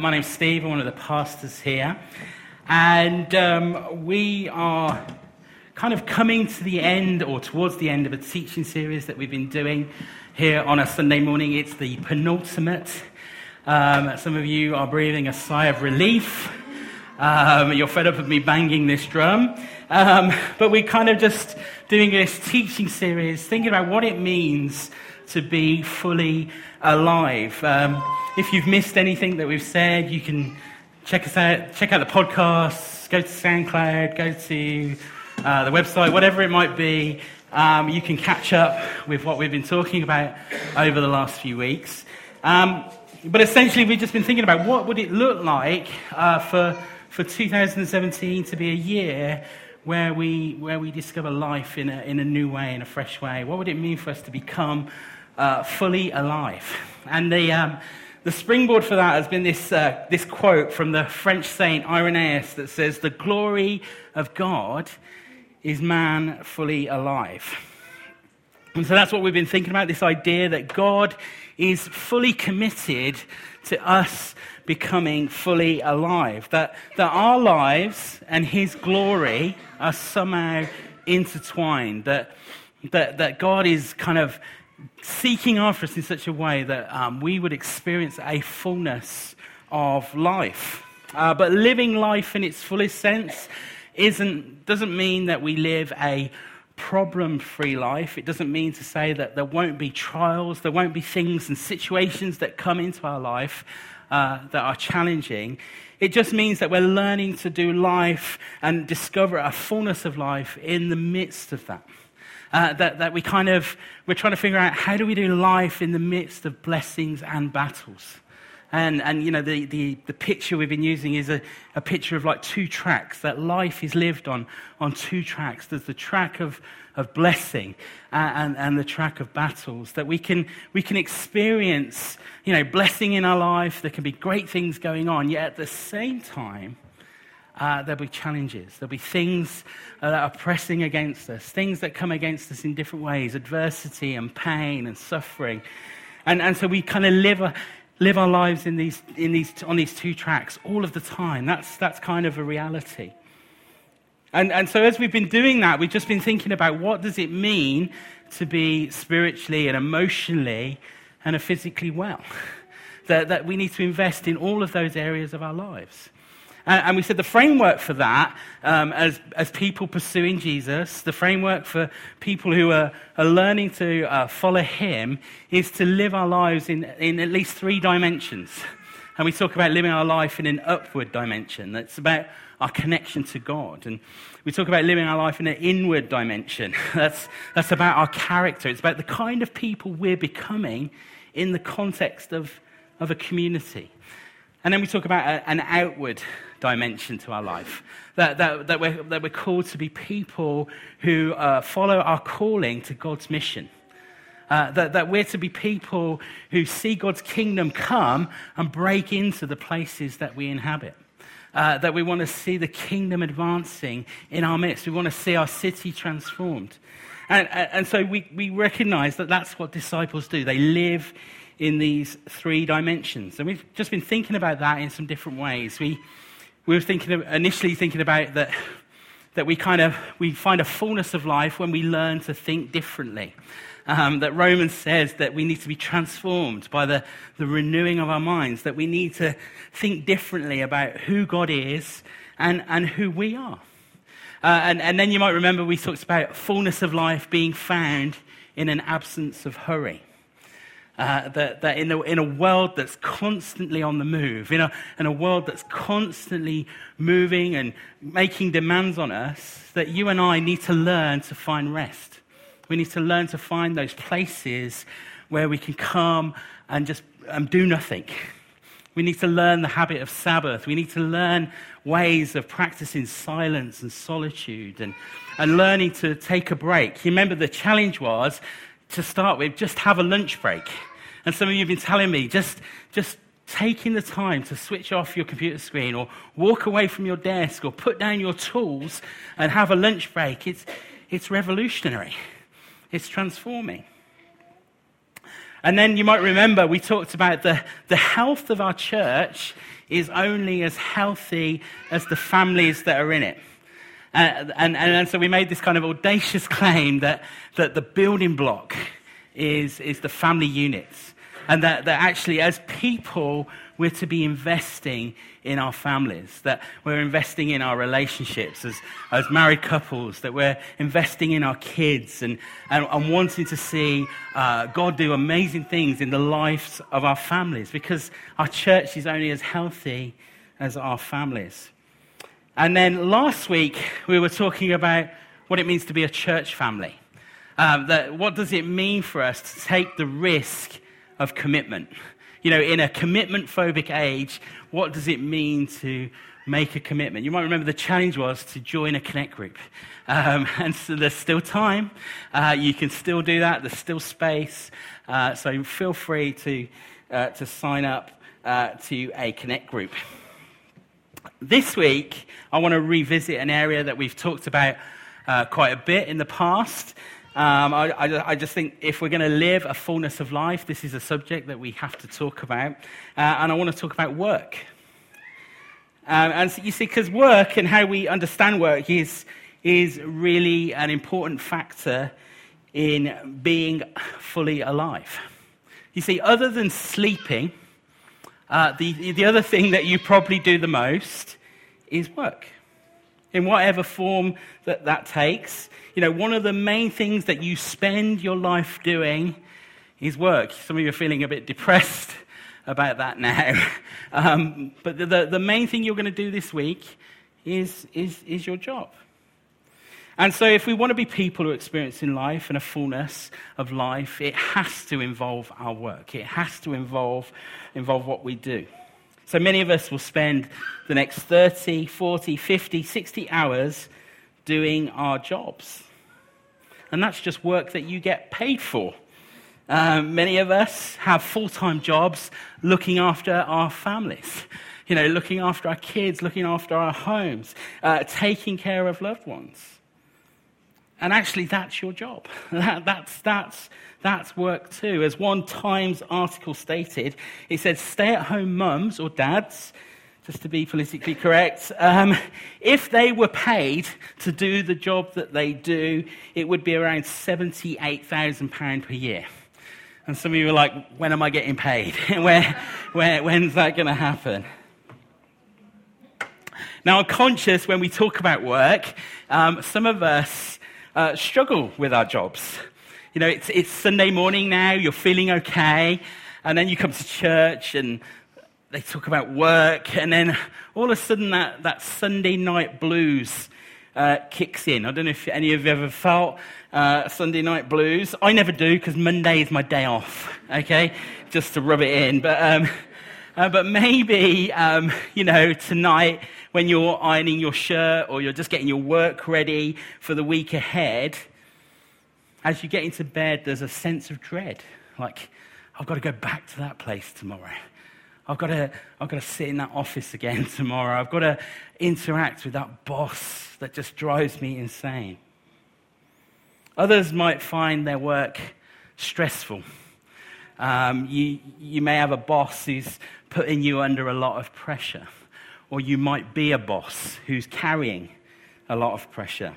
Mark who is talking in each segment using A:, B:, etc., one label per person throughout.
A: My name's Steve, I'm one of the pastors here. And um, we are kind of coming to the end or towards the end of a teaching series that we've been doing here on a Sunday morning. It's the penultimate. Um, some of you are breathing a sigh of relief. Um, you're fed up of me banging this drum. Um, but we're kind of just doing this teaching series, thinking about what it means to be fully alive. Um, if you've missed anything that we've said, you can check us out, check out the podcasts, go to SoundCloud, go to uh, the website, whatever it might be. Um, you can catch up with what we've been talking about over the last few weeks. Um, but essentially, we've just been thinking about what would it look like uh, for, for 2017 to be a year where we, where we discover life in a, in a new way, in a fresh way. What would it mean for us to become uh, fully alive? And the, um, the springboard for that has been this, uh, this quote from the French saint Irenaeus that says, The glory of God is man fully alive. And so that's what we've been thinking about this idea that God is fully committed to us becoming fully alive. That, that our lives and His glory are somehow intertwined. That, that, that God is kind of seeking after us in such a way that um, we would experience a fullness of life. Uh, but living life in its fullest sense isn't, doesn't mean that we live a problem free life. It doesn't mean to say that there won't be trials, there won't be things and situations that come into our life uh, that are challenging. It just means that we're learning to do life and discover a fullness of life in the midst of that. Uh, that, that we kind of, we're trying to figure out how do we do life in the midst of blessings and battles. And, and you know, the, the, the picture we've been using is a, a picture of like two tracks, that life is lived on, on two tracks. There's the track of, of blessing and, and, and the track of battles, that we can, we can experience, you know, blessing in our life. There can be great things going on, yet at the same time, uh, there'll be challenges. There'll be things uh, that are pressing against us, things that come against us in different ways adversity and pain and suffering. And, and so we kind of live, live our lives in these, in these, on these two tracks all of the time. That's, that's kind of a reality. And, and so as we've been doing that, we've just been thinking about what does it mean to be spiritually and emotionally and physically well. That, that we need to invest in all of those areas of our lives. And, and we said the framework for that, um, as, as people pursuing Jesus, the framework for people who are, are learning to uh, follow him, is to live our lives in, in at least three dimensions. And we talk about living our life in an upward dimension. That's about our connection to God. And we talk about living our life in an inward dimension. That's, that's about our character. It's about the kind of people we're becoming in the context of, of a community. And then we talk about a, an outward dimension to our life. That, that, that, we're, that we're called to be people who uh, follow our calling to God's mission. Uh, that, that we're to be people who see God's kingdom come and break into the places that we inhabit. Uh, that we want to see the kingdom advancing in our midst. We want to see our city transformed. And, and so we, we recognize that that's what disciples do. They live in these three dimensions. And we've just been thinking about that in some different ways. We, we were thinking of, initially thinking about that, that we kind of we find a fullness of life when we learn to think differently. Um, that Romans says that we need to be transformed by the, the renewing of our minds, that we need to think differently about who God is and, and who we are. Uh, and, and then you might remember we talked about fullness of life being found in an absence of hurry. Uh, that, that in, a, in a world that's constantly on the move, in a, in a world that's constantly moving and making demands on us, that you and I need to learn to find rest. We need to learn to find those places where we can come and just um, do nothing. We need to learn the habit of Sabbath. We need to learn ways of practicing silence and solitude and, and learning to take a break. You remember the challenge was to start with, just have a lunch break. And some of you have been telling me just, just taking the time to switch off your computer screen or walk away from your desk or put down your tools and have a lunch break. It's, it's revolutionary, it's transforming. And then you might remember we talked about the, the health of our church is only as healthy as the families that are in it. Uh, and, and, and so we made this kind of audacious claim that, that the building block is, is the family units. And that, that actually, as people, we're to be investing in our families, that we're investing in our relationships as, as married couples, that we're investing in our kids and, and, and wanting to see uh, God do amazing things in the lives of our families because our church is only as healthy as our families. And then last week, we were talking about what it means to be a church family. Um, that, what does it mean for us to take the risk of commitment? You know, in a commitment phobic age, what does it mean to make a commitment? You might remember the challenge was to join a connect group. Um, and so there's still time. Uh, you can still do that. There's still space. Uh, so feel free to, uh, to sign up uh, to a connect group. This week, I want to revisit an area that we've talked about uh, quite a bit in the past. Um, I, I, I, just think if we're going to live a fullness of life, this is a subject that we have to talk about. Uh, and I want to talk about work. Um, and so you see, because work and how we understand work is, is really an important factor in being fully alive. You see, other than sleeping, uh, the, the other thing that you probably do the most is work in whatever form that that takes. You know, one of the main things that you spend your life doing is work. Some of you are feeling a bit depressed about that now. Um, but the, the, the, main thing you're going to do this week is, is, is your job. And so, if we want to be people who are experiencing life and a fullness of life, it has to involve our work. It has to involve, involve what we do. So many of us will spend the next 30, 40, 50, 60 hours doing our jobs. And that's just work that you get paid for. Um, many of us have full time jobs looking after our families, you know, looking after our kids, looking after our homes, uh, taking care of loved ones. And actually, that's your job. That, that's, that's, that's work too. As one Times article stated, it said stay at home mums or dads, just to be politically correct, um, if they were paid to do the job that they do, it would be around £78,000 per year. And some of you are like, when am I getting paid? where, where, when's that going to happen? Now, I'm conscious when we talk about work, um, some of us uh, struggle with our jobs. You know, it's, it's Sunday morning now, you're feeling okay, and then you come to church and they talk about work, and then all of a sudden that, that Sunday night blues uh, kicks in. I don't know if any of you ever felt uh, Sunday night blues. I never do because Monday is my day off, okay? Just to rub it in. But, um, uh, but maybe, um, you know, tonight when you're ironing your shirt or you're just getting your work ready for the week ahead, as you get into bed, there's a sense of dread. Like, I've got to go back to that place tomorrow. I've got to, I've got to sit in that office again tomorrow. I've got to interact with that boss that just drives me insane. Others might find their work stressful. Um, you, you may have a boss who's putting you under a lot of pressure, or you might be a boss who's carrying a lot of pressure.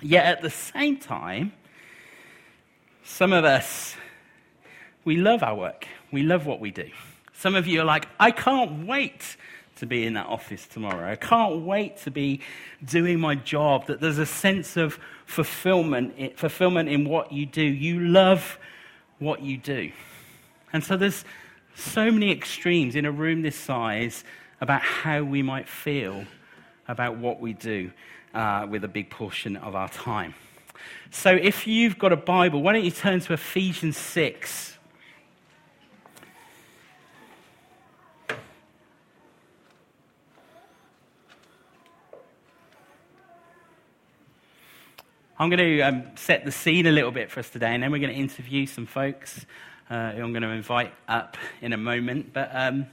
A: Yet at the same time, some of us, we love our work. We love what we do. Some of you are like, I can't wait to be in that office tomorrow. I can't wait to be doing my job. That there's a sense of fulfillment, fulfillment in what you do. You love what you do. And so there's so many extremes in a room this size about how we might feel about what we do uh, with a big portion of our time. So if you've got a Bible, why don't you turn to Ephesians 6. I'm going to um, set the scene a little bit for us today, and then we're going to interview some folks uh, who I'm going to invite up in a moment. But um,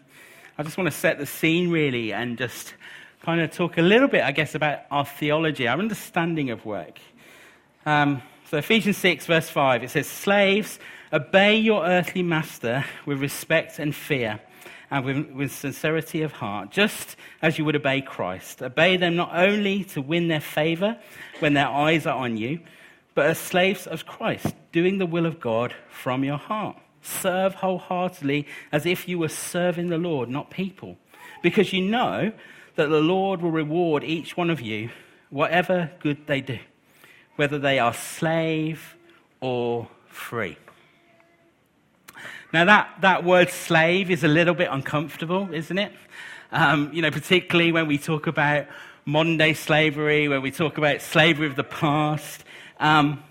A: I just want to set the scene really and just kind of talk a little bit, I guess, about our theology, our understanding of work. Um, So, Ephesians 6, verse 5, it says, Slaves, obey your earthly master with respect and fear and with, with, sincerity of heart, just as you would obey Christ. Obey them not only to win their favor when their eyes are on you, but as slaves of Christ, doing the will of God from your heart. Serve wholeheartedly as if you were serving the Lord, not people, because you know that the Lord will reward each one of you whatever good they do, whether they are slave or free. Now, that, that word slave is a little bit uncomfortable, isn't it? Um, you know, particularly when we talk about modern day slavery, when we talk about slavery of the past. Um,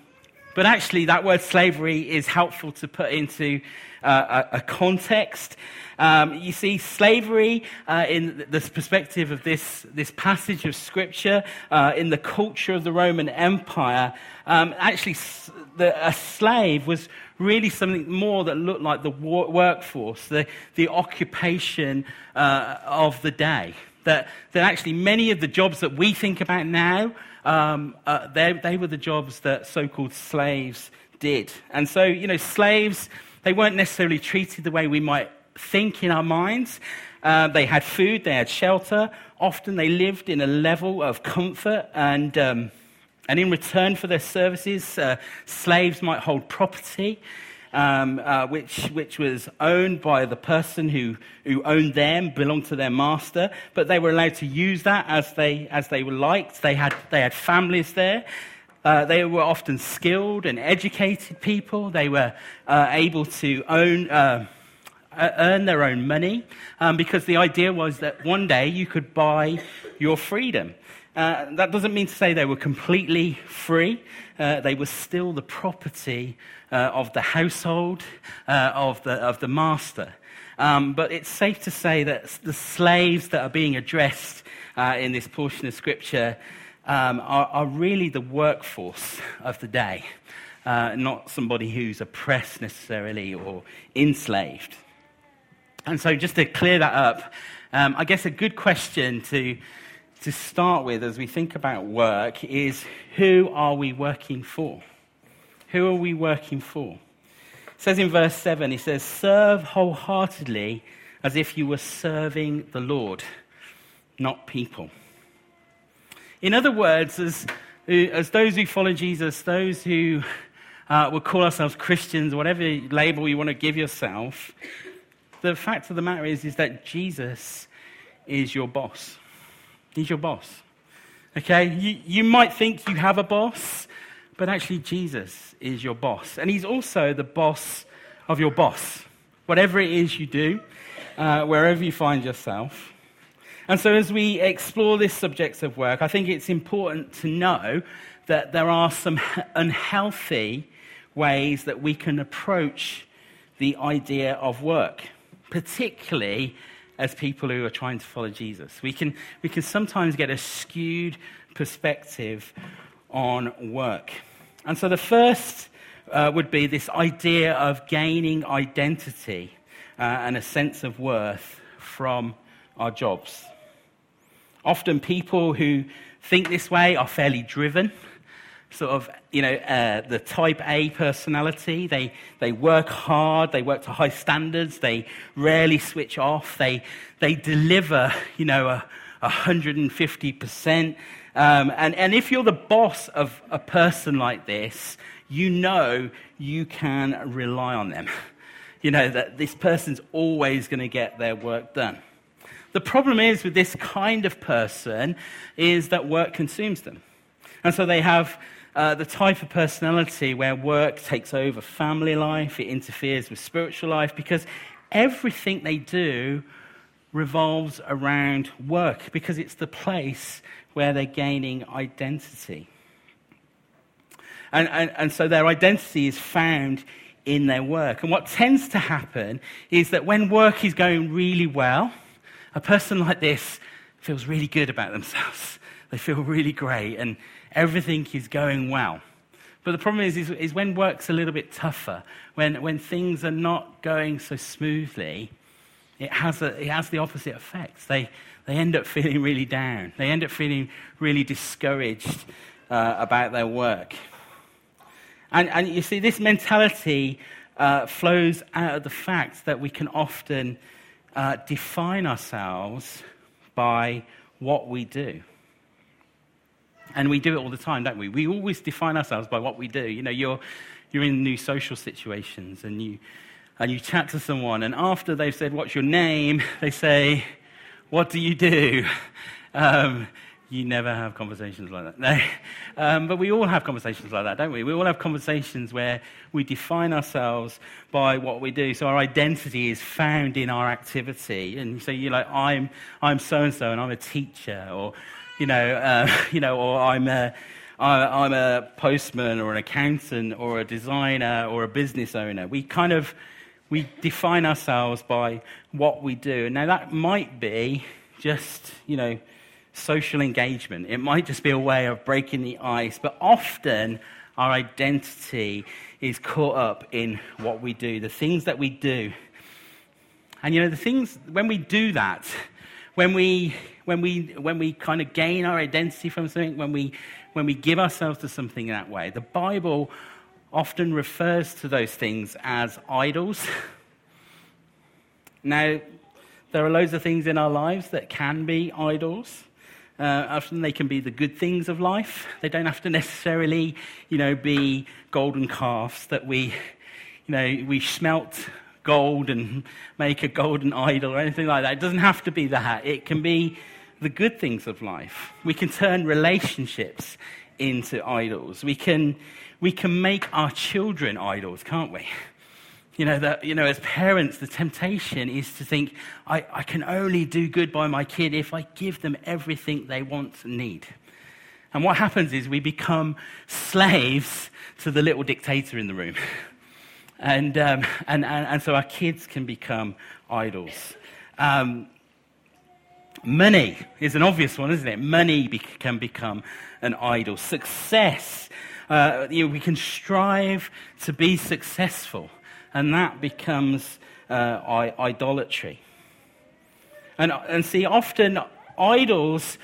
A: but actually, that word slavery is helpful to put into uh, a, context. Um, you see, slavery, uh, in the perspective of this, this passage of Scripture, uh, in the culture of the Roman Empire, um, actually, the, a slave was really something more that looked like the workforce, the, the occupation uh, of the day. That, that actually many of the jobs that we think about now, um, uh, they, they were the jobs that so called slaves did. And so, you know, slaves, they weren't necessarily treated the way we might think in our minds. Uh, they had food, they had shelter. Often they lived in a level of comfort and. Um, and in return for their services, uh, slaves might hold property, um, uh, which, which was owned by the person who, who owned them, belonged to their master, but they were allowed to use that as they, as they were liked. They had, they had families there. Uh, they were often skilled and educated people. They were uh, able to own, uh, earn their own money um, because the idea was that one day you could buy your freedom. Uh, that doesn't mean to say they were completely free. Uh, they were still the property uh, of the household uh, of, the, of the master. Um, but it's safe to say that the slaves that are being addressed uh, in this portion of Scripture um, are, are, really the workforce of the day, uh, not somebody who's oppressed necessarily or enslaved. And so, just to clear that up, um, I guess a good question to to start with as we think about work is who are we working for? Who are we working for? It says in verse 7, he says, Serve wholeheartedly as if you were serving the Lord, not people. In other words, as, as those who follow Jesus, those who uh, would call ourselves Christians, whatever label you want to give yourself, the fact of the matter is, is that Jesus is your boss. He's your boss. Okay? You, you might think you have a boss, but actually, Jesus is your boss. And He's also the boss of your boss, whatever it is you do, uh, wherever you find yourself. And so, as we explore this subject of work, I think it's important to know that there are some unhealthy ways that we can approach the idea of work, particularly as people who are trying to follow Jesus. We can, we can sometimes get a skewed perspective on work. And so the first uh, would be this idea of gaining identity uh, and a sense of worth from our jobs. Often people who think this way are fairly driven sort of, you know, uh, the type A personality. They, they work hard, they work to high standards, they rarely switch off, they, they deliver, you know, a, 150%. Um, and, and if you're the boss of a person like this, you know you can rely on them. You know that this person's always going to get their work done. The problem is with this kind of person is that work consumes them. And so they have uh, the type of personality where work takes over family life, it interferes with spiritual life, because everything they do revolves around work, because it's the place where they're gaining identity. And, and, and so their identity is found in their work. And what tends to happen is that when work is going really well, a person like this feels really good about themselves. They feel really great. And everything is going well. But the problem is, is, is, when work's a little bit tougher, when, when things are not going so smoothly, it has, a, it has the opposite effects. They, they end up feeling really down. They end up feeling really discouraged uh, about their work. And, and you see, this mentality uh, flows out of the fact that we can often uh, define ourselves by what we do. And we do it all the time, don't we? We always define ourselves by what we do. You know, you're, you're in new social situations and you, and you chat to someone, and after they've said, What's your name? they say, What do you do? Um, you never have conversations like that. No. Um, but we all have conversations like that, don't we? We all have conversations where we define ourselves by what we do. So our identity is found in our activity. And so you're like, I'm, I'm so-and-so and I'm a teacher or, you know, uh, you know, or I'm a, I'm a postman or an accountant or a designer or a business owner. We kind of, we define ourselves by what we do. And now that might be just, you know, social engagement. It might just be a way of breaking the ice, but often our identity is caught up in what we do, the things that we do. And you know, the things, when we do that, when we, when we, when we kind of gain our identity from something, when we, when we give ourselves to something that way, the Bible often refers to those things as idols. now, there are loads of things in our lives that can be idols. Uh, often they can be the good things of life. They don't have to necessarily, you know, be golden calves that we, you know, we smelt gold and make a golden idol or anything like that. It doesn't have to be that. It can be the good things of life. We can turn relationships into idols. We can, we can make our children idols, can't we? You know, that, you know, as parents, the temptation is to think, I, I can only do good by my kid if I give them everything they want and need. And what happens is we become slaves to the little dictator in the room. And, um, and, and, and, so our kids can become idols. Um, money is an obvious one, isn't it? Money be- can become an idol. Success, uh, you know, we can strive to be successful and that becomes uh, idolatry. And, and see, often idols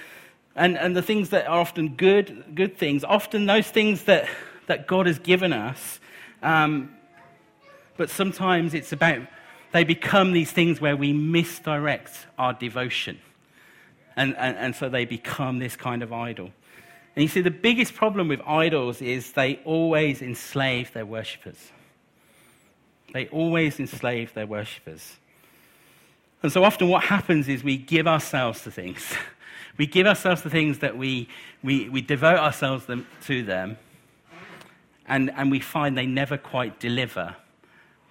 A: and, and the things that are often good, good things, often those things that, that God has given us, um, but sometimes it's about, they become these things where we misdirect our devotion. And, and, and so they become this kind of idol. And you see, the biggest problem with idols is they always enslave their worshippers. They always enslave their worshippers. And so often what happens is we give ourselves to things. We give ourselves to things that we, we, we devote ourselves them, to them, and, and we find they never quite deliver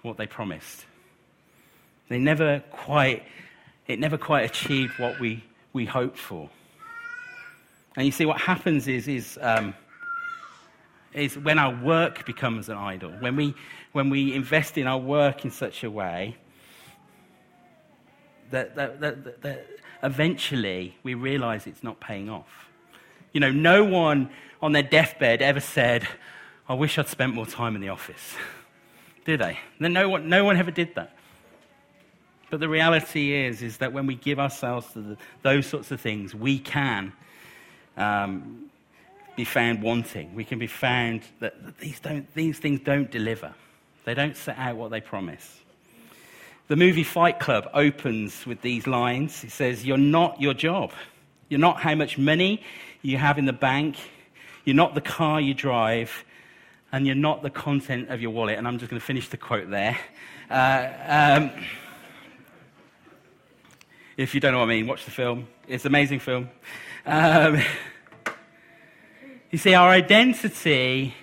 A: what they promised. They never quite, it never quite achieved what we, we hoped for. And you see, what happens is, is, um, is when our work becomes an idol, when we, when we invest in our work in such a way that, that, that, that eventually we realize it's not paying off. You know, no one on their deathbed ever said, I wish I'd spent more time in the office. Did they? No one, no one ever did that. But the reality is, is that when we give ourselves to the, those sorts of things, we can um, be found wanting. We can be found that, these, don't, these things don't deliver. They don't set out what they promise. The movie Fight Club opens with these lines. It says, You're not your job. You're not how much money you have in the bank. You're not the car you drive. And you're not the content of your wallet. And I'm just going to finish the quote there. Uh, um, if you don't know what I mean, watch the film. It's an amazing film. Um, you see, our identity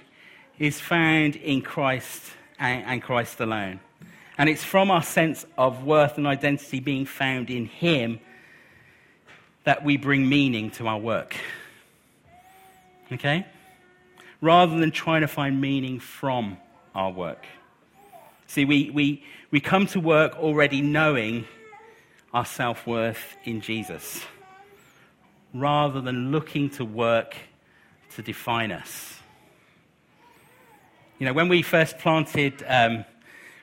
A: is found in Christ and, and Christ alone. And it's from our sense of worth and identity being found in Him that we bring meaning to our work. Okay? Rather than trying to find meaning from our work. See, we, we, we come to work already knowing our self worth in Jesus, rather than looking to work to define us. You know, when we first planted, um,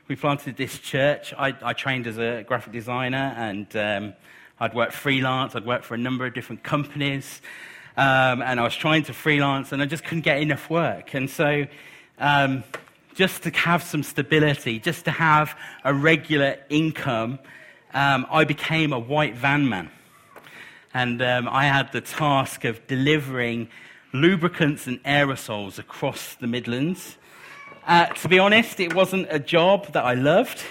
A: we planted this church, I, I, trained as a graphic designer and um, I'd worked freelance, I'd worked for a number of different companies, um, and I was trying to freelance and I just couldn't get enough work. And so um, just to have some stability, just to have a regular income, um, I became a white van man. And um, I had the task of delivering lubricants and aerosols across the Midlands. Uh, to be honest, it wasn't a job that I loved.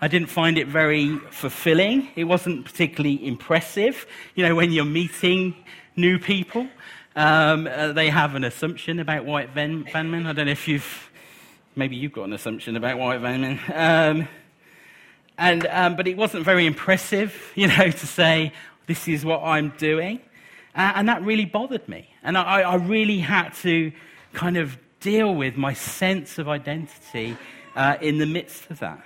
A: I didn't find it very fulfilling. It wasn't particularly impressive. You know, when you're meeting new people, um, uh, they have an assumption about white van, vanmen. I don't know if you've, maybe you've got an assumption about white vanmen. Um, and, um, but it wasn't very impressive, you know, to say, this is what I'm doing. Uh, and that really bothered me. And I, I, really had to kind of deal with my sense of identity uh, in the midst of that.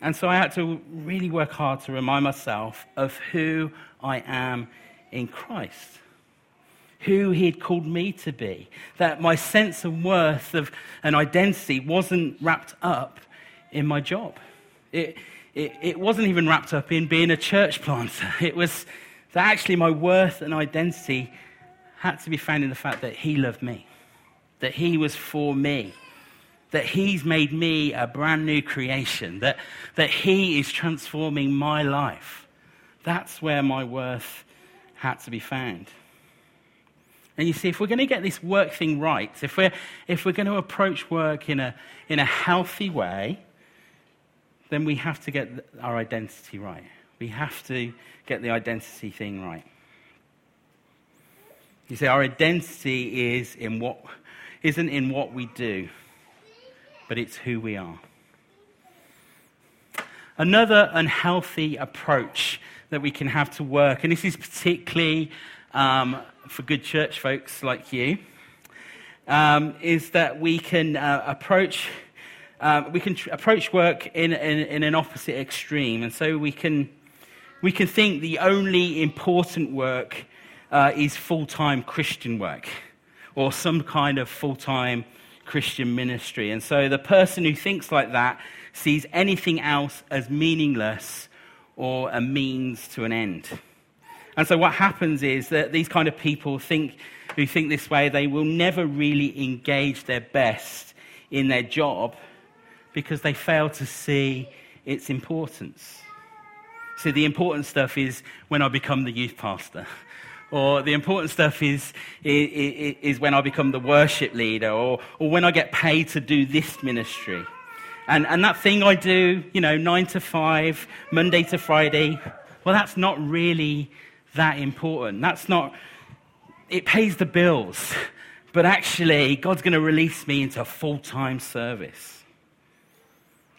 A: And so I had to really work hard to remind myself of who I am in Christ, who He had called me to be, that my sense of worth of an identity wasn't wrapped up in my job. It, it, it wasn't even wrapped up in being a church planter. It was that actually my worth and identity had to be found in the fact that He loved me, that He was for me, that He's made me a brand new creation, that, that He is transforming my life. That's where my worth had to be found. And you see, if we're going to get this work thing right, if we're, if we're going to approach work in a, in a healthy way, then we have to get our identity right. We have to get the identity thing right. You see, our identity is in what, isn't in what we do, but it's who we are. Another unhealthy approach that we can have to work, and this is particularly um, for good church folks like you, um, is that we can uh, approach um, we can tr- approach work in, in, in, an opposite extreme. And so we can, we can think the only important work uh, is full time Christian work or some kind of full time Christian ministry. And so the person who thinks like that sees anything else as meaningless or a means to an end. And so what happens is that these kind of people think, who think this way, they will never really engage their best in their job because they fail to see its importance. See, the important stuff is when I become the youth pastor. Or the important stuff is, is, is when I become the worship leader, or, or when I get paid to do this ministry. And, and that thing I do, you know, nine to five, Monday to Friday, well, that's not really that important. That's not, it pays the bills. But actually, God's going to release me into full time service.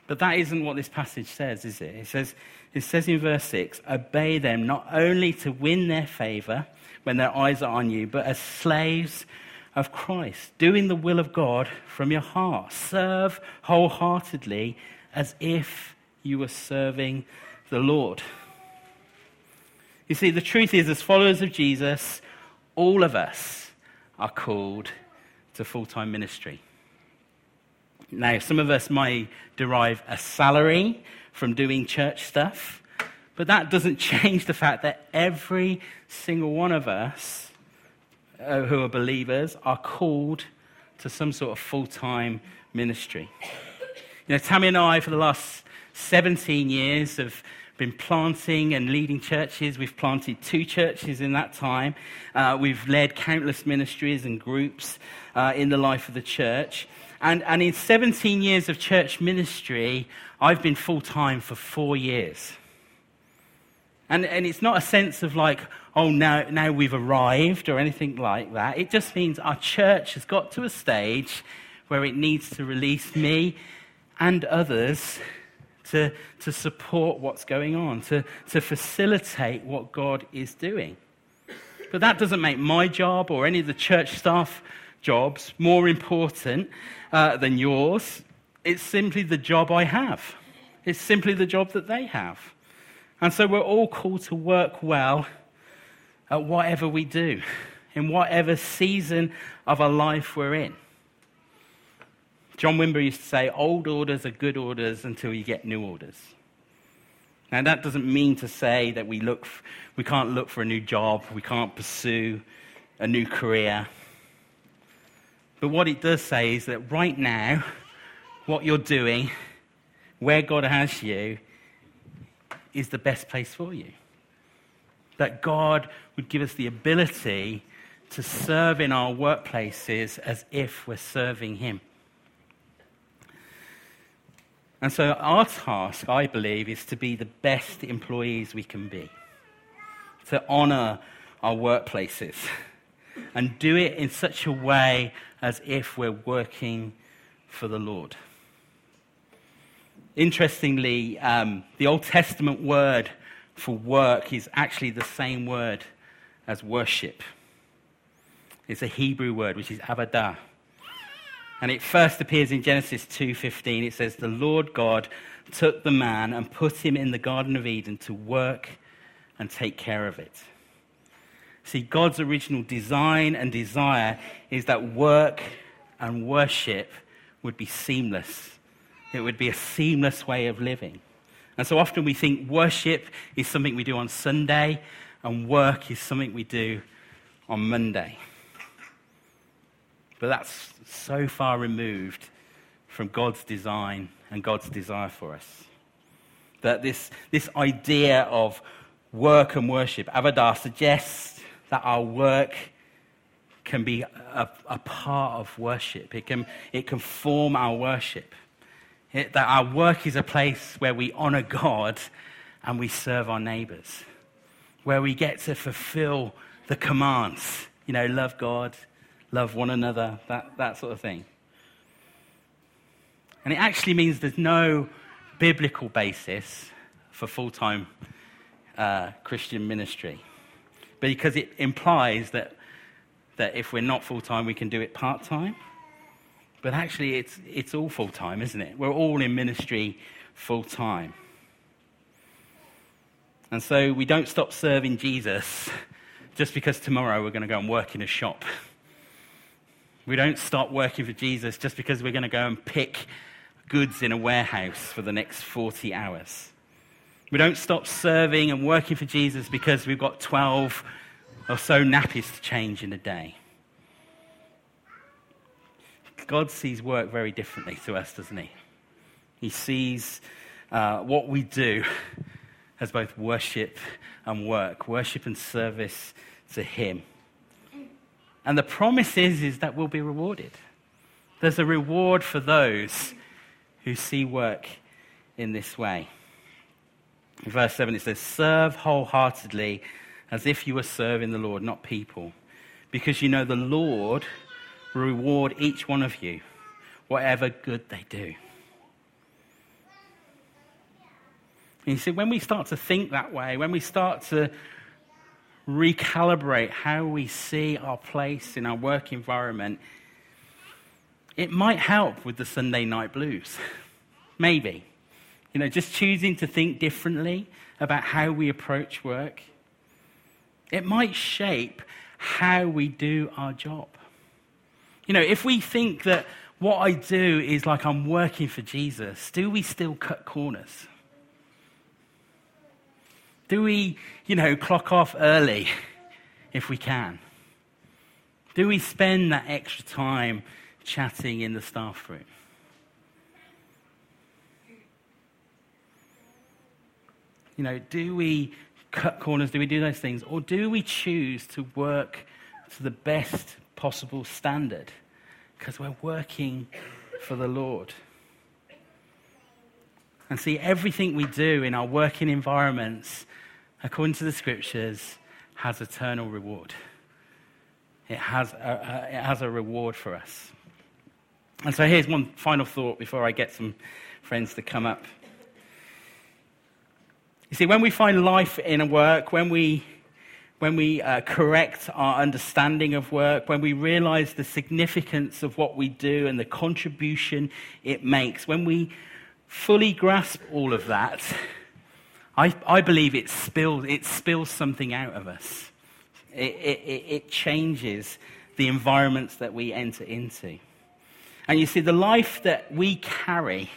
A: But that isn't what this passage says, is it? It says, it says in verse 6 Obey them not only to win their favor when their eyes are on you, but as slaves of Christ, doing the will of God from your heart. Serve wholeheartedly as if you were serving the Lord. You see, the truth is, as followers of Jesus, all of us are called to full time ministry. Now, some of us might derive a salary from doing church stuff, but that doesn't change the fact that every single one of us uh, who are believers are called to some sort of full time ministry. You know, Tammy and I, for the last 17 years, have been planting and leading churches. We've planted two churches in that time. Uh, we've led countless ministries and groups uh, in the life of the church. And, and in 17 years of church ministry, I've been full time for four years. And, and it's not a sense of like, oh, now, now we've arrived or anything like that. It just means our church has got to a stage where it needs to release me and others to, to support what's going on, to, to facilitate what God is doing. But that doesn't make my job or any of the church staff jobs more important uh, than yours. It's simply the job I have. It's simply the job that they have. And so we're all called to work well at whatever we do, in whatever season of our life we're in. John Wimber used to say, old orders are good orders until you get new orders. Now, that doesn't mean to say that we, look, we can't look for a new job, we can't pursue a new career. But what it does say is that right now, what you're doing, where God has you, is the best place for you. That God would give us the ability to serve in our workplaces as if we're serving Him. And so, our task, I believe, is to be the best employees we can be, to honor our workplaces, and do it in such a way as if we're working for the Lord. Interestingly, um, the Old Testament word for work is actually the same word as worship. It's a Hebrew word, which is avadah. And it first appears in Genesis 2:15. It says, "The Lord God took the man and put him in the garden of Eden to work and take care of it." See, God's original design and desire is that work and worship would be seamless. It would be a seamless way of living. And so often we think worship is something we do on Sunday and work is something we do on Monday. But that's so far removed from God's design and God's desire for us. That this, this idea of work and worship, Avadah suggests that our work can be a, a part of worship. It can, it can form our worship. It, that our work is a place where we honor God and we serve our neighbors, where we get to fulfill the commands. You know, love God, love one another, that, that sort of thing. And it actually means there's no biblical basis for full time uh, Christian ministry. Because it implies that, that if we're not full time, we can do it part time. But actually, it's, it's all full time, isn't it? We're all in ministry full time. And so we don't stop serving Jesus just because tomorrow we're going to go and work in a shop. We don't stop working for Jesus just because we're going to go and pick goods in a warehouse for the next 40 hours. We don't stop serving and working for Jesus because we've got 12 or so nappies to change in a day. God sees work very differently to us, doesn't he? He sees uh, what we do as both worship and work, worship and service to Him. And the promise is, is that we'll be rewarded. There's a reward for those who see work in this way. Verse 7, it says, Serve wholeheartedly as if you were serving the Lord, not people, because you know the Lord will reward each one of you, whatever good they do. And you see, when we start to think that way, when we start to recalibrate how we see our place in our work environment, it might help with the Sunday night blues. Maybe. You know, just choosing to think differently about how we approach work. It might shape how we do our job. You know, if we think that what I do is like I'm working for Jesus, do we still cut corners? Do we, you know, clock off early if we can? Do we spend that extra time chatting in the staff room? You know, do we cut corners? Do we do those things? Or do we choose to work to the best possible standard? Because we're working for the Lord. And see, everything we do in our working environments according to the scriptures, has eternal reward. It has a, it has a reward for us. And so here's one final thought before I get some friends to come up. You see, when we find life in a work, when we, when we uh, correct our understanding of work, when we realize the significance of what we do and the contribution it makes, when we fully grasp all of that, I, I believe it spills, it spills something out of us. It, it, it changes the environments that we enter into. And you see, the life that we carry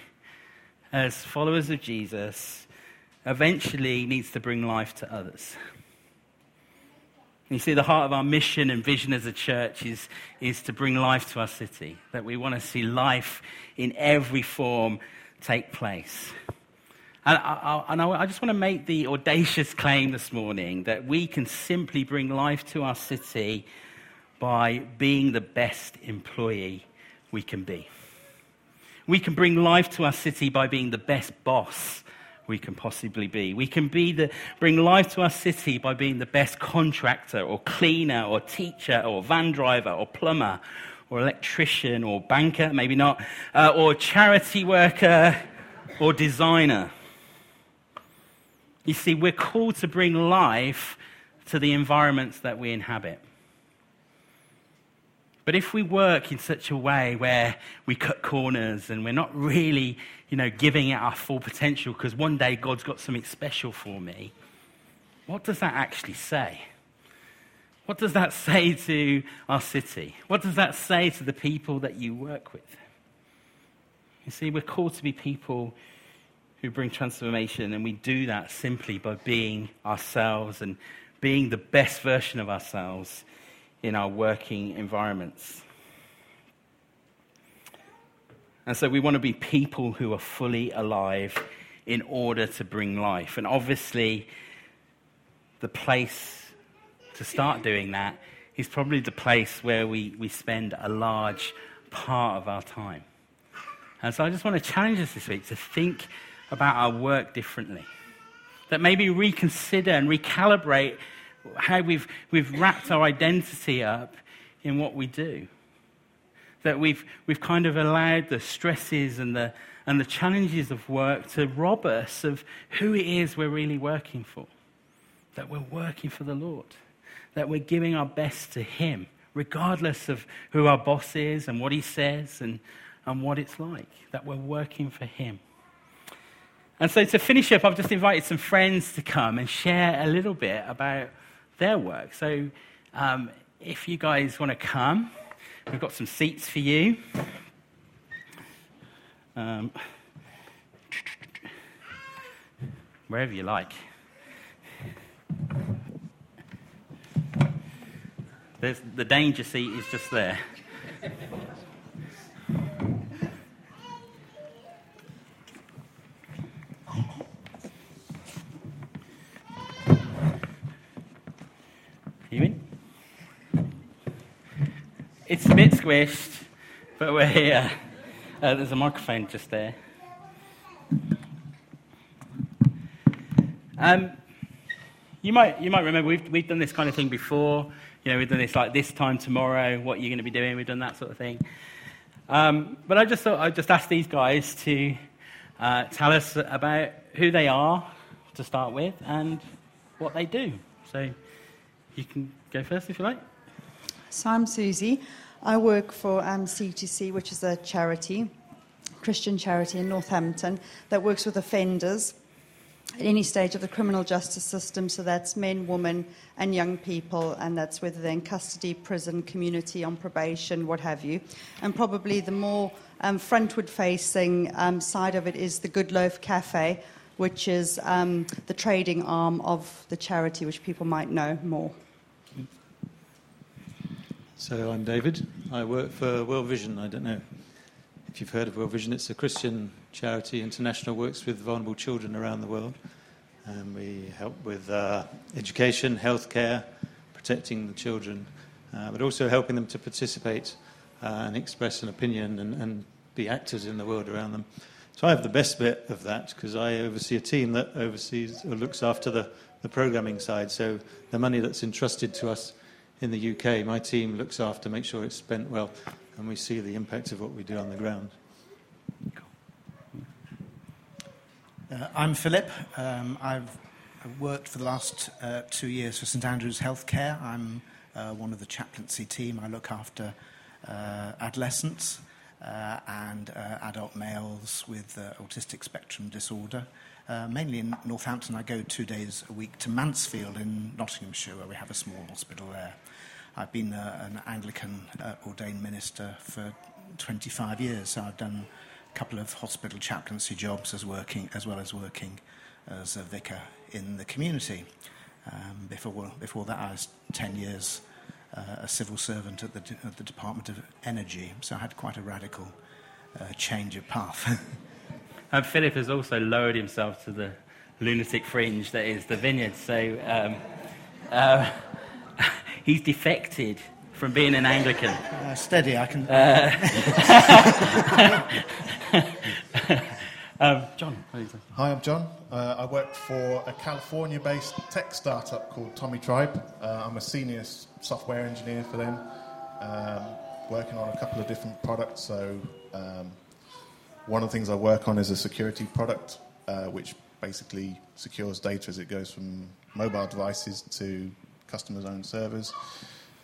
A: as followers of Jesus eventually needs to bring life to others. you see, the heart of our mission and vision as a church is, is to bring life to our city, that we want to see life in every form take place. And I, I, and I just want to make the audacious claim this morning that we can simply bring life to our city by being the best employee we can be. We can bring life to our city by being the best boss we can possibly be. We can be the, bring life to our city by being the best contractor or cleaner or teacher or van driver or plumber or electrician or banker, maybe not, uh, or charity worker or designer. You see, we're called to bring life to the environments that we inhabit. But if we work in such a way where we cut corners and we're not really, you know, giving it our full potential because one day God's got something special for me, what does that actually say? What does that say to our city? What does that say to the people that you work with? You see, we're called to be people who bring transformation, and we do that simply by being ourselves and being the best version of ourselves in our working environments. And so we want to be people who are fully alive in order to bring life. And obviously, the place to start doing that is probably the place where we, we spend a large part of our time. And so I just want to challenge us this week to think about our work differently. That maybe reconsider and recalibrate how we've, we've wrapped our identity up in what we do. That we've, we've kind of allowed the stresses and the, and the challenges of work to rob us of who it is we're really working for. That we're working for the Lord. That we're giving our best to Him, regardless of who our boss is and what He says and, and what it's like. That we're working for Him. And so to finish up, I've just invited some friends to come and share a little bit about their work. So um, if you guys want to come, we've got some seats for you. Um, wherever you like. There's, the danger seat is just there. It's a bit squished, but we're here. Uh, there's a microphone just there. Um, you might, you might remember we've, we've done this kind of thing before. You know, we've done this like this time tomorrow, what you're going to be doing. We've done that sort of thing. Um, but I just thought I'd just ask these guys to uh, tell us about who they are to start with and what they do. So you can go first if you like.
B: So I'm Susie. I work for um, C2C, which is a charity, Christian charity in Northampton, that works with offenders at any stage of the criminal justice system. So that's men, women, and young people, and that's whether they're in custody, prison, community, on probation, what have you. And probably the more um, frontward facing um, side of it is the Good Loaf Cafe, which is um, the trading arm of the charity, which people might know more.
C: So I'm David. I work for World Vision. I don't know if you've heard of World Vision. It's a Christian charity, international, works with vulnerable children around the world. And we help with uh, education, healthcare, protecting the children, uh, but also helping them to participate uh, and express an opinion and, and be actors in the world around them. So I have the best bit of that because I oversee a team that oversees or looks after the, the programming side. So the money that's entrusted to us in the UK, my team looks after, make sure it's spent well, and we see the impact of what we do on the ground.
D: Uh, I'm Philip. Um, I've worked for the last uh, two years for St Andrews Healthcare. I'm uh, one of the chaplaincy team. I look after uh, adolescents uh, and uh, adult males with autistic spectrum disorder. mainly in Northampton, I go two days a week to Mansfield in Nottinghamshire, where we have a small hospital there. I've been uh, an Anglican uh, ordained minister for 25 years, so I've done a couple of hospital chaplaincy jobs as, working, as well as working as a vicar in the community. Um, before, before that, I was 10 years uh, a civil servant at the, at the Department of Energy, so I had quite a radical uh, change of path.
A: and Philip has also lowered himself to the lunatic fringe that is the vineyard, so um, uh, he's defected from being an Anglican.
D: Uh, steady, I can.
A: um, John,
E: Hi, I'm John. Uh, I work for a California based tech startup called Tomitribe. Uh, I'm a senior software engineer for them, um, working on a couple of different products. So, um, one of the things I work on is a security product, uh, which basically secures data as it goes from mobile devices to customers' own servers.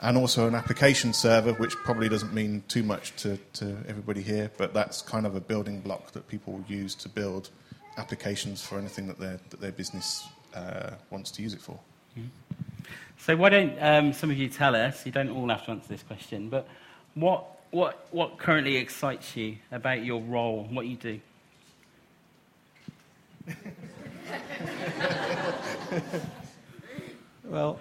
E: And also an application server, which probably doesn't mean too much to, to everybody here, but that's kind of a building block that people use to build applications for anything that their, that their business uh, wants to use it for.
A: Mm-hmm. So why don't um, some of you tell us, you don't all have to answer this question, but what, what, what currently excites you about your role, what you do?
C: well,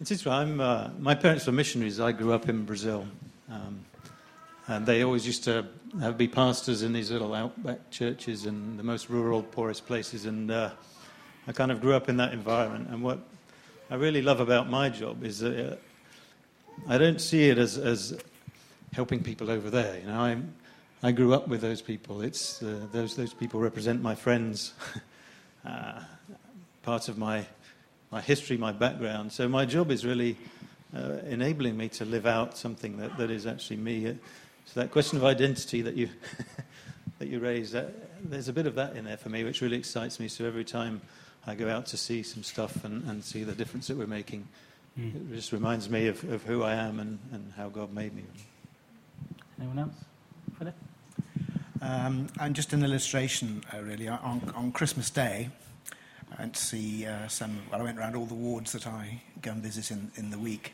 C: it's interesting. Uh, my parents were missionaries. I grew up in Brazil. Um, and they always used to have, be pastors in these little outback churches in the most rural, poorest places. And uh, I kind of grew up in that environment. And what I really love about my job is that uh, I don't see it as, as helping people over there. You know, I, I grew up with those people. It's uh, those those people represent my friends, uh, part of my my history, my background. So my job is really uh, enabling me to live out something that, that is actually me. So that question of identity that you that you raised, that, there's a bit of that in there for me, which really excites me. So every time I go out to see some stuff and, and see the difference that we're making, mm. it just reminds me of, of who I am and, and how God made me.
A: Anyone else? Philip?
D: Um, and just an illustration, uh, really. On, on Christmas Day, I went see uh, some. Well, I went around all the wards that I go and visit in, in the week,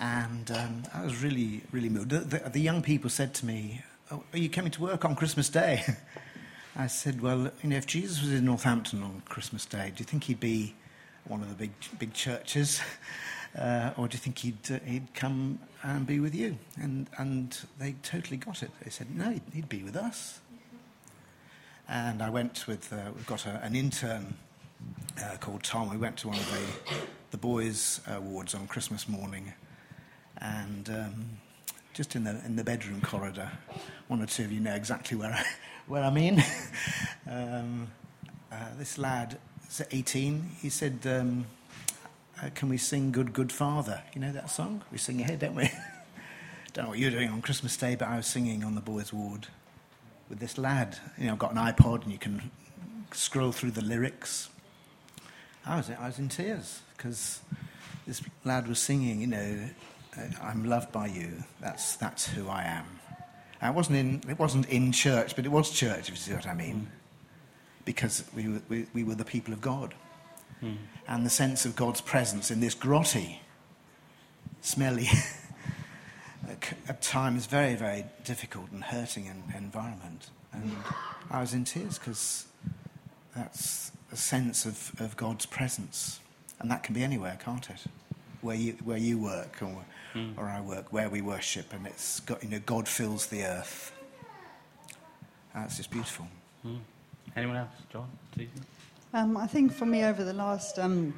D: and um, I was really, really moved. The, the, the, young people said to me, oh, Are you coming to work on Christmas Day? I said, Well, you know, if Jesus was in Northampton on Christmas Day, do you think he'd be one of the big, big churches? Uh, or do you think he'd, uh, he'd come and be with you? And, and they totally got it. They said, No, he'd, he'd be with us. And I went with, uh, we've got a, an intern uh, called Tom. We went to one of the, the boys' wards on Christmas morning and um, just in the in the bedroom corridor, one or two of you know exactly where I, where I mean. um, uh, this lad, is 18. He said, um, uh, "Can we sing Good Good Father?" You know that song? We sing it here, don't we? don't know what you're doing on Christmas Day, but I was singing on the boys' ward with this lad. You know, I've got an iPod and you can scroll through the lyrics. I was I was in tears because this lad was singing. You know, I'm loved by you. That's, that's who I am. It wasn't, in, it wasn't in church, but it was church, if you see what I mean. Mm. Because we were, we, we, were the people of God. Mm. And the sense of God's presence in this grotty, smelly, at times very, very difficult and hurting environment. And I was in tears because that's a sense of, of God's presence. And that can be anywhere, can't it? Where you, where you work or mm. or I work, where we worship, and it's got, you know, God fills the earth. That's just beautiful.
A: Mm. Anyone else? John?
B: Um, I think for me, over the last um,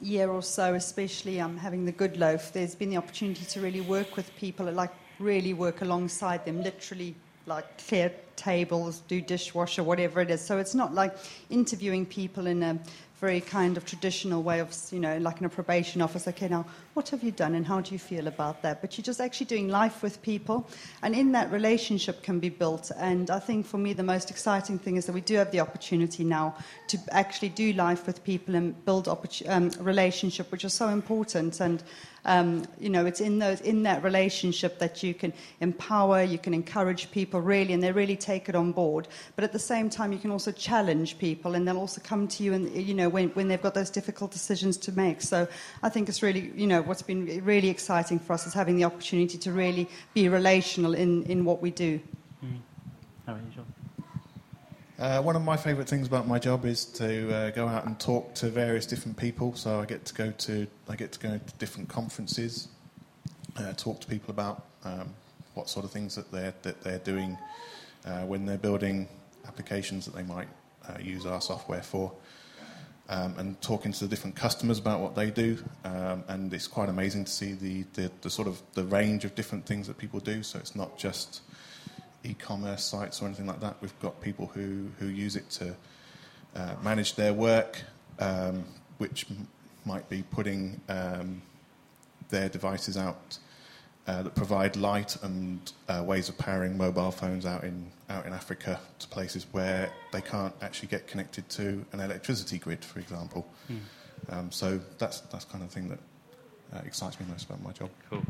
B: year or so, especially um, having the good loaf, there's been the opportunity to really work with people, like really work alongside them, literally like clear tables, do dishwasher, whatever it is. So it's not like interviewing people in a very kind of traditional way of, you know, like in a probation office, okay, now, what have you done and how do you feel about that? But you're just actually doing life with people, and in that relationship can be built. And I think for me, the most exciting thing is that we do have the opportunity now to actually do life with people and build um, relationship, which is so important. And um, you know, it's in, those, in that relationship that you can empower, you can encourage people really, and they really take it on board. But at the same time, you can also challenge people, and they'll also come to you, and you know, when, when they've got those difficult decisions to make. So I think it's really, you know, what's been really exciting for us is having the opportunity to really be relational in, in what we do.
A: Mm.
E: Uh, one of my favourite things about my job is to uh, go out and talk to various different people. So I get to go to I get to go to different conferences, uh, talk to people about um, what sort of things that they're that they're doing uh, when they're building applications that they might uh, use our software for, um, and talking to the different customers about what they do. Um, and it's quite amazing to see the, the, the sort of the range of different things that people do. So it's not just e-commerce sites or anything like that. We've got people who, who use it to uh, manage their work, um, which m- might be putting um, their devices out uh, that provide light and uh, ways of powering mobile phones out in out in Africa to places where they can't actually get connected to an electricity grid, for example. Um, so that's that's kind of thing that uh, excites me most about my job.
A: Cool.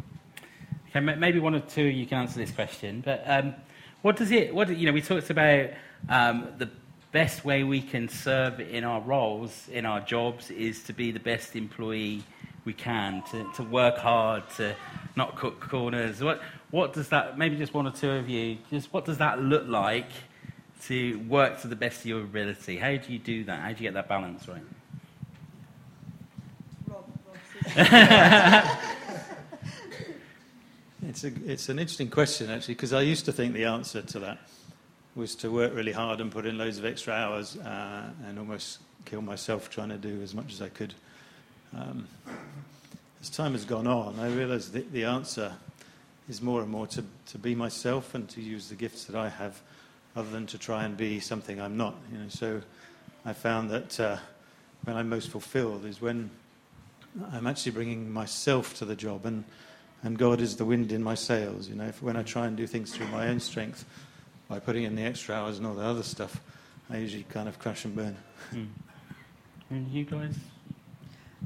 A: Okay, maybe one or two you can answer this question, but um, what does it? What you know? We talked about um, the best way we can serve in our roles, in our jobs, is to be the best employee we can, to, to work hard, to not cut corners. What what does that? Maybe just one or two of you. Just what does that look like to work to the best of your ability? How do you do that? How do you get that balance right?
C: It's, a, it's an interesting question, actually, because I used to think the answer to that was to work really hard and put in loads of extra hours uh, and almost kill myself trying to do as much as I could. Um, as time has gone on, I realise that the answer is more and more to, to be myself and to use the gifts that I have rather than to try and be something I'm not. You know, so I found that uh, when I'm most fulfilled is when I'm actually bringing myself to the job and and God is the wind in my sails. You know, if, when I try and do things through my own strength, by putting in the extra hours and all the other stuff, I usually kind of crash and burn.
A: Hmm. And you guys?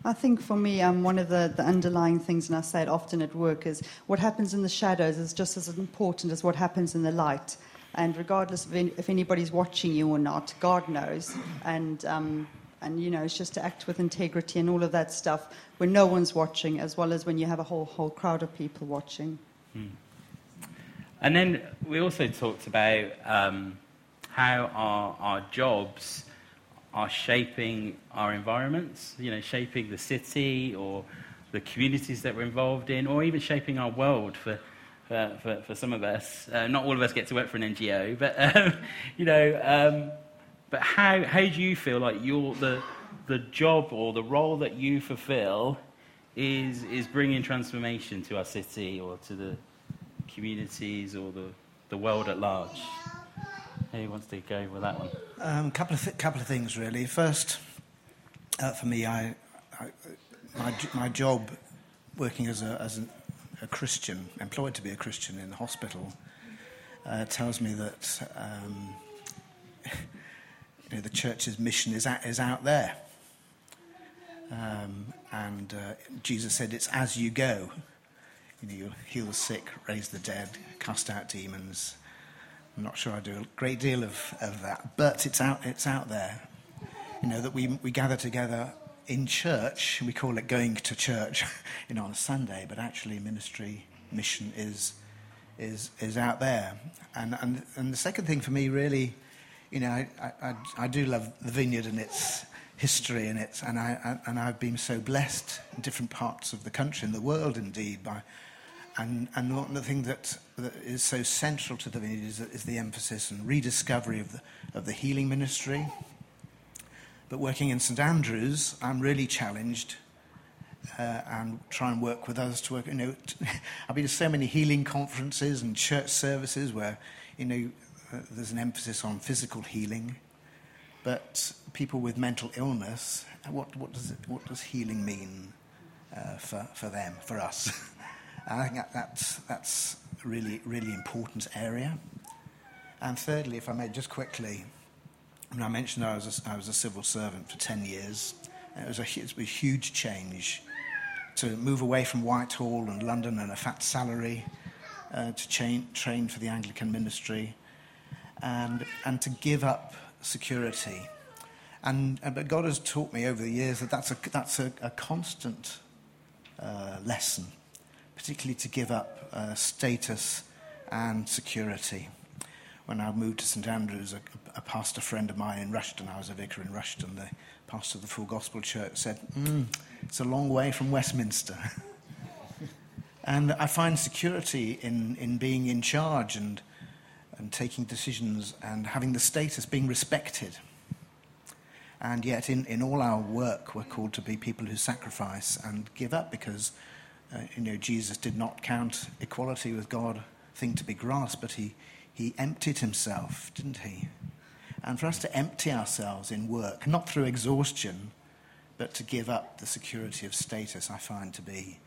B: I think for me, um, one of the, the underlying things, and I say it often at work, is what happens in the shadows is just as important as what happens in the light. And regardless of in, if anybody's watching you or not, God knows. And, um, and, you know, it's just to act with integrity and all of that stuff when no one's watching, as well as when you have a whole, whole crowd of people watching.
A: Hmm. And then we also talked about um, how our, our jobs are shaping our environments, you know, shaping the city or the communities that we're involved in, or even shaping our world for, for, for, for some of us. Uh, not all of us get to work for an NGO, but, um, you know, um, but how, how do you feel like you're the, the job or the role that you fulfill is, is bringing transformation to our city or to the communities or the, the world at large? Who wants to go with that one?
D: A um, couple, of th- couple of things, really. First, uh, for me, I, I, my, my job working as, a, as an, a Christian, employed to be a Christian in the hospital, uh, tells me that um, you know, the church's mission is, at, is out there. Um, and uh, Jesus said, It's as you go. You know, heal the sick, raise the dead, cast out demons. I'm not sure I do a great deal of, of that, but it's out, it's out there. You know, that we, we gather together in church, we call it going to church you know, on a Sunday, but actually ministry mission is, is, is out there. And, and, and the second thing for me, really, you know, I, I, I do love the vineyard and its history in it, and, I, and I've been so blessed in different parts of the country and the world, indeed, by and, and the thing that, that is so central to the vineyard is, is the emphasis and rediscovery of the, of the healing ministry. But working in St Andrews, I'm really challenged uh, and try and work with others to work. You know, I've been to so many healing conferences and church services where, you know, there's an emphasis on physical healing, but people with mental illness, what, what, does, it, what does healing mean uh, for, for them, for us? I think that, that's, that's a really, really important area. And thirdly, if I may just quickly, when I mentioned I was, a, I was a civil servant for 10 years. It was, a, it was a huge change to move away from Whitehall and London and a fat salary, uh, to chain, train for the Anglican ministry, and, and to give up security. And, and, but God has taught me over the years that that's a, that's a, a constant uh, lesson particularly to give up uh, status and security. when I moved to St Andrews, a, a pastor friend of mine in Rushton, I was a vicar in Rushton, the pastor of the Full Gospel Church said, mm, It's a long way from Westminster. and I find security in, in being in charge and, and taking decisions and having the status, being respected. And yet, in, in all our work, we're called to be people who sacrifice and give up because, uh, you know, Jesus did not count equality with God a thing to be grasped, but he, he emptied himself, didn't he? And for us to empty ourselves in work, not through exhaustion, but to give up the security of status, I find to be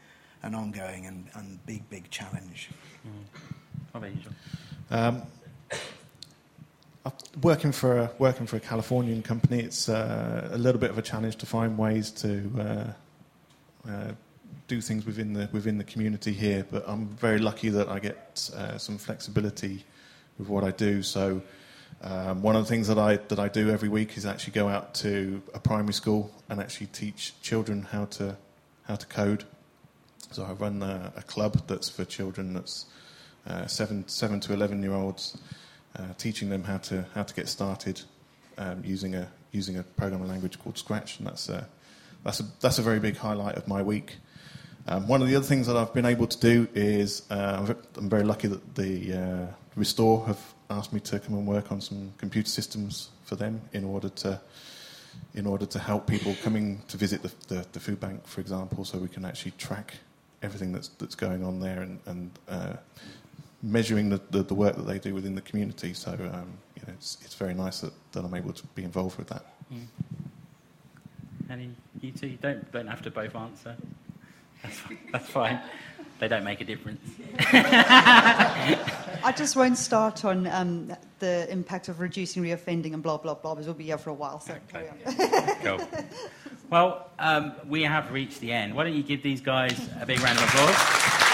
D: an ongoing and, and big, big challenge.
A: Mm.
E: Um, working for a, working for a Californian company, it's uh, a little bit of a challenge to find ways to uh, uh, do things within the within the community here. But I'm very lucky that I get uh, some flexibility with what I do. So. Um, one of the things that I that I do every week is actually go out to a primary school and actually teach children how to how to code. So I run a, a club that's for children that's uh, seven seven to eleven year olds, uh, teaching them how to how to get started um, using a using a programming language called Scratch, and that's a that's a that's a very big highlight of my week. Um, one of the other things that I've been able to do is uh, I'm very lucky that the uh, Restore have asked me to come and work on some computer systems for them in order to in order to help people coming to visit the, the, the food bank, for example, so we can actually track everything that's that's going on there and, and uh, measuring the, the, the, work that they do within the community. So um, you know, it's, it's very nice that, that I'm able to be involved with that. Mm.
A: And you two don't don't have to both answer. That's fine. That's fine. they don't make a difference.
B: I just won't start on um, the impact of reducing reoffending and blah blah blah because we'll be here for a while. So
A: okay. cool. Well, um, we have reached the end. Why don't you give these guys a big round of applause?